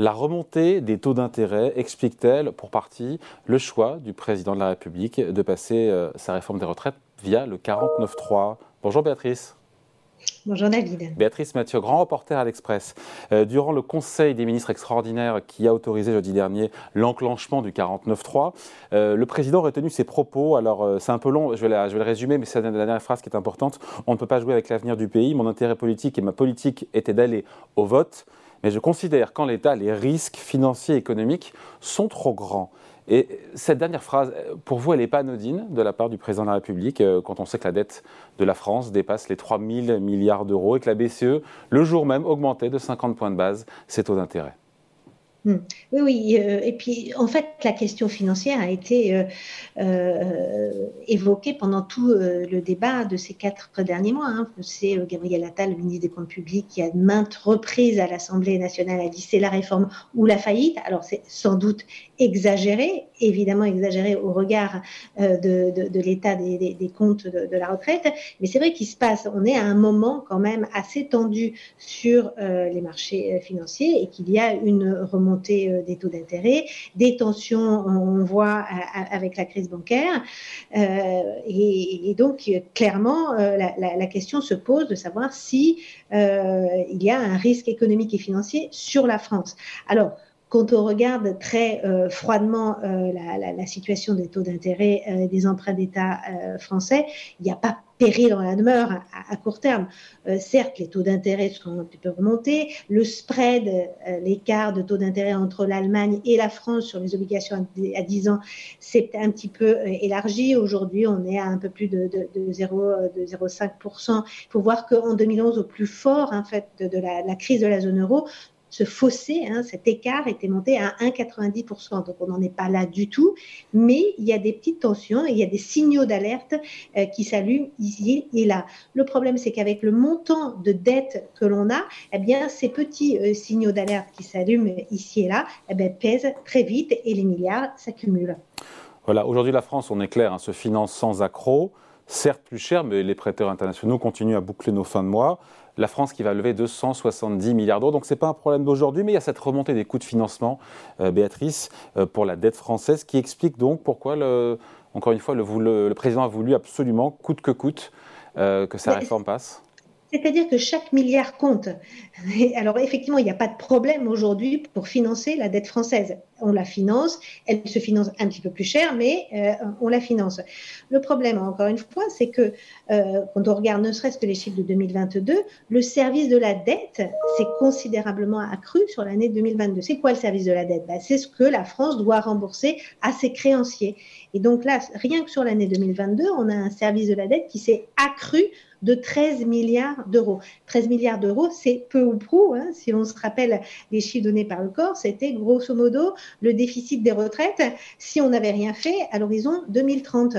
La remontée des taux d'intérêt explique-t-elle pour partie le choix du président de la République de passer euh, sa réforme des retraites via le 49.3 Bonjour Béatrice. Bonjour David. Béatrice Mathieu, grand reporter à l'Express. Euh, durant le Conseil des ministres extraordinaires qui a autorisé jeudi dernier l'enclenchement du 49.3, euh, le président a retenu ses propos. Alors c'est un peu long, je vais, je vais, le résumer, mais c'est la dernière phrase qui est importante. On ne peut pas jouer avec l'avenir du pays. Mon intérêt politique et ma politique étaient d'aller au vote. Mais je considère qu'en l'État, les risques financiers et économiques sont trop grands. Et cette dernière phrase, pour vous, elle n'est pas anodine de la part du président de la République, euh, quand on sait que la dette de la France dépasse les 3 000 milliards d'euros et que la BCE, le jour même, augmentait de 50 points de base ses taux d'intérêt. Hmm. Oui, oui. Euh, et puis, en fait, la question financière a été euh, euh, évoquée pendant tout le débat de ces quatre derniers mois. Hein. C'est Gabriel Attal, le ministre des Comptes publics, qui a maintes reprises à l'Assemblée nationale a dit c'est la réforme ou la faillite. Alors, c'est sans doute exagéré, évidemment exagéré au regard de, l'état des, comptes de, la retraite, mais c'est vrai qu'il se passe, on est à un moment quand même assez tendu sur les marchés financiers et qu'il y a une remontée euh, des taux d'intérêt, des tensions, on voit avec la crise bancaire. Euh, et, donc, clairement, euh, la, question se pose de savoir si il y a un risque économique et financier sur la France. Alors, quand on regarde très froidement la, situation des taux d'intérêt des emprunts d'État français, il n'y a pas péril dans la demeure à, court terme. Euh, certes, les taux d'intérêt sont un petit peu remontés. Le spread, euh, l'écart de taux d'intérêt entre l'Allemagne et la France sur les obligations à, 10 ans, s'est un petit peu euh, élargi. Aujourd'hui, on est à un peu plus de, de, de 0,5%. Il faut voir qu'en 2011, au plus fort en fait, de, la crise de la zone euro, ce fossé, hein, cet écart était monté à 1,90%. Donc on n'en est pas là du tout, mais il y a des petites tensions, il y a des signaux d'alerte euh, qui s'allument ici et là. Le problème, c'est qu'avec le montant de dette que l'on a, eh bien, ces petits euh, signaux d'alerte qui s'allument ici et là eh bien, pèsent très vite et les milliards s'accumulent. Voilà, aujourd'hui la France, on est clair, hein, se finance sans accroc certes plus cher, mais les prêteurs internationaux continuent à boucler nos fins de mois. La France qui va lever 270 milliards d'euros. Donc ce n'est pas un problème d'aujourd'hui, mais il y a cette remontée des coûts de financement, euh, Béatrice, euh, pour la dette française, qui explique donc pourquoi, encore une fois, le, président a voulu absolument, coûte que coûte, euh, que sa réforme passe. C'est-à-dire que chaque milliard compte. Alors effectivement, il n'y a pas de problème aujourd'hui pour financer la dette française. On la finance, elle se finance un petit peu plus cher, mais euh, on la finance. Le problème, encore une fois, c'est que euh, quand on regarde ne serait-ce que les chiffres de 2022, le service de la dette s'est considérablement accru sur l'année 2022. C'est quoi le service de la dette? Ben, C'est ce que la France doit rembourser à ses créanciers. Et donc là, rien que sur l'année 2022, on a un service de la dette qui s'est accru de 13 milliards d'euros. 13 milliards d'euros, c'est peu ou prou. Hein, si on se rappelle les chiffres donnés par le corps, c'était grosso modo le déficit des retraites si on n'avait rien fait à l'horizon 2030.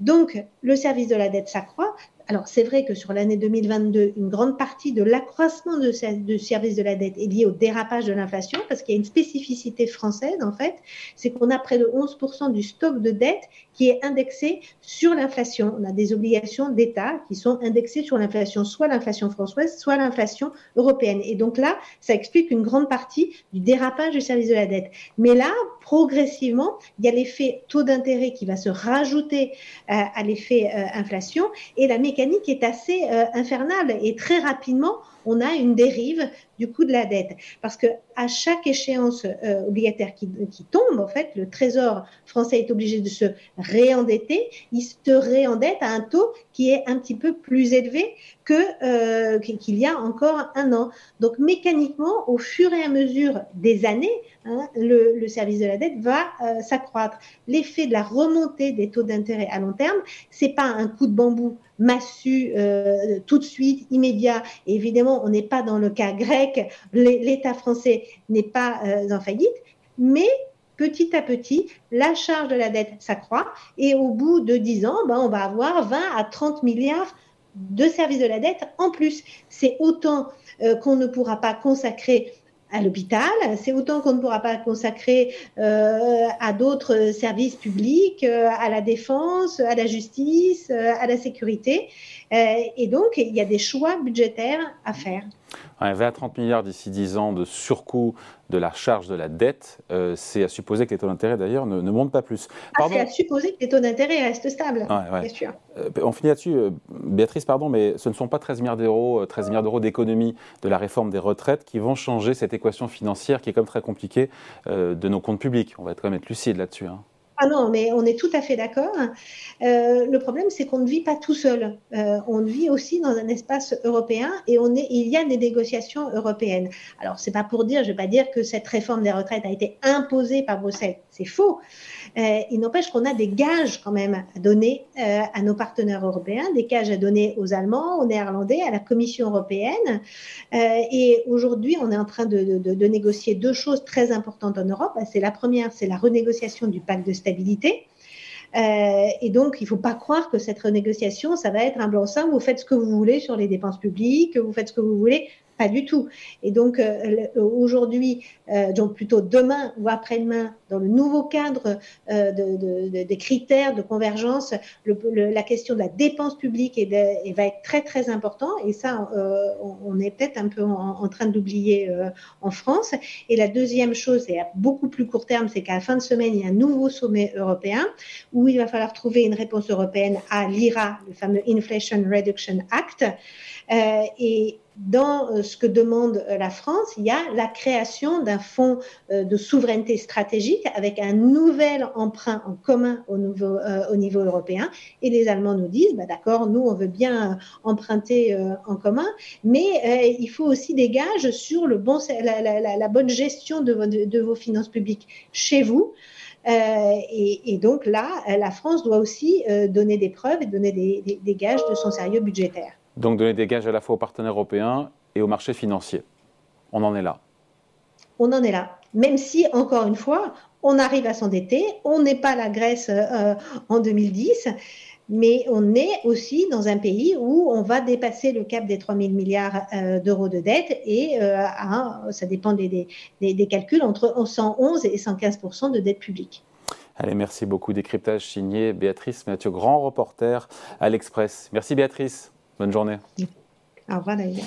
Donc, le service de la dette s'accroît, alors, c'est vrai que sur l'année 2022, une grande partie de l'accroissement de, service de la dette est liée au dérapage de l'inflation, parce qu'il y a une spécificité française, en fait, c'est qu'on a près de 11% du stock de dette qui est indexé sur l'inflation. On a des obligations d'État qui sont indexées sur l'inflation, soit l'inflation française, soit l'inflation européenne. Et donc là, ça explique une grande partie du dérapage du service de la dette. Mais là, progressivement, il y a l'effet taux d'intérêt qui va se rajouter euh, à l'effet euh, inflation et la mécanique est assez euh, infernale et très rapidement, on a une dérive du coût de la dette. Parce que à chaque échéance euh, obligataire qui, tombe, en fait, le Trésor français est obligé de se réendetter. Il se réendette à un taux qui est un petit peu plus élevé euh, qu'il y a encore un an. Donc mécaniquement, au fur et à mesure des années, hein, le, service de la dette va euh, s'accroître. L'effet de la remontée des taux d'intérêt à long terme, c'est pas un coup de bambou massu tout de suite, immédiat. évidemment, on n'est pas dans le cas grec l'État français n'est pas euh, en faillite, mais petit à petit, la charge de la dette s'accroît et au bout de 10 ans, ben, on va avoir 20 à 30 milliards de services de la dette en plus. C'est autant euh, qu'on ne pourra pas consacrer à l'hôpital, c'est autant qu'on ne pourra pas consacrer euh, à d'autres services publics, à la défense, à la justice, à la sécurité. et donc, il y a des choix budgétaires à faire. 20 à 30 milliards d'ici 10 ans de surcoût de la charge de la dette, euh, c'est à supposer que les taux d'intérêt d'ailleurs ne, montent pas plus. Ah, c'est à supposer que les taux d'intérêt restent stables, bien sûr. Euh, on finit là-dessus, euh, Béatrice, pardon, mais ce ne sont pas 13 milliards d'euros, 13 milliards d'euros d'économie de la réforme des retraites qui vont changer cette équation financière qui est comme très compliquée de nos comptes publics. On va quand même être lucide là-dessus. Hein. Ah non, mais on est tout à fait d'accord. Euh, le problème, c'est qu'on ne vit pas tout seul. Euh, on vit aussi dans un espace européen et il y a des négociations européennes. Alors, c'est pas pour dire, je vais pas dire que cette réforme des retraites a été imposée par Bruxelles. C'est faux. Euh, il n'empêche qu'on a des gages quand même à donner à nos partenaires européens, des gages à donner aux Allemands, aux Néerlandais, à la Commission européenne. Et aujourd'hui, on est en train de, de, de, négocier deux choses très importantes en Europe. C'est la première, c'est la renégociation du pacte de stabilité. Euh, et donc, il ne faut pas croire que cette renégociation, ça va être un blanc-seing. Vous faites ce que vous voulez sur les dépenses publiques, vous faites ce que vous voulez. Pas du tout. Et donc euh, aujourd'hui, euh, donc plutôt demain ou après-demain, dans le nouveau cadre euh, de, des critères de convergence, le, la question de la dépense publique est va être très très important. Et ça, on, est peut-être un peu en, train d'oublier en France. Et la deuxième chose, et à beaucoup plus court terme, c'est qu'à la fin de semaine, il y a un nouveau sommet européen où il va falloir trouver une réponse européenne à l'IRA, le fameux Inflation Reduction Act. et dans euh, ce que demande euh, la France, il y a la création d'un fonds euh, de souveraineté stratégique avec un nouvel emprunt en commun au niveau, au niveau européen. Et les Allemands nous disent, bah, d'accord, nous, on veut bien emprunter en commun, mais il faut aussi des gages sur le bon, la, bonne gestion de, vos finances publiques chez vous. et, donc là, la France doit aussi donner des preuves et donner des gages de son sérieux budgétaire. Donc donner des gages à la fois aux partenaires européens et aux marchés financiers. On en est là. On en est là. Même si, encore une fois, on arrive à s'endetter, on n'est pas la Grèce euh, en 2010, mais on est aussi dans un pays où on va dépasser le cap des 3 000 milliards euh, d'euros de dette et euh, ça dépend des, des, calculs, entre 111 et 115 de dette publique. Allez, merci beaucoup. Décryptage signé Béatrice Mathieu, grand reporter à l'Express. Merci Béatrice. Bonne journée. Au revoir David.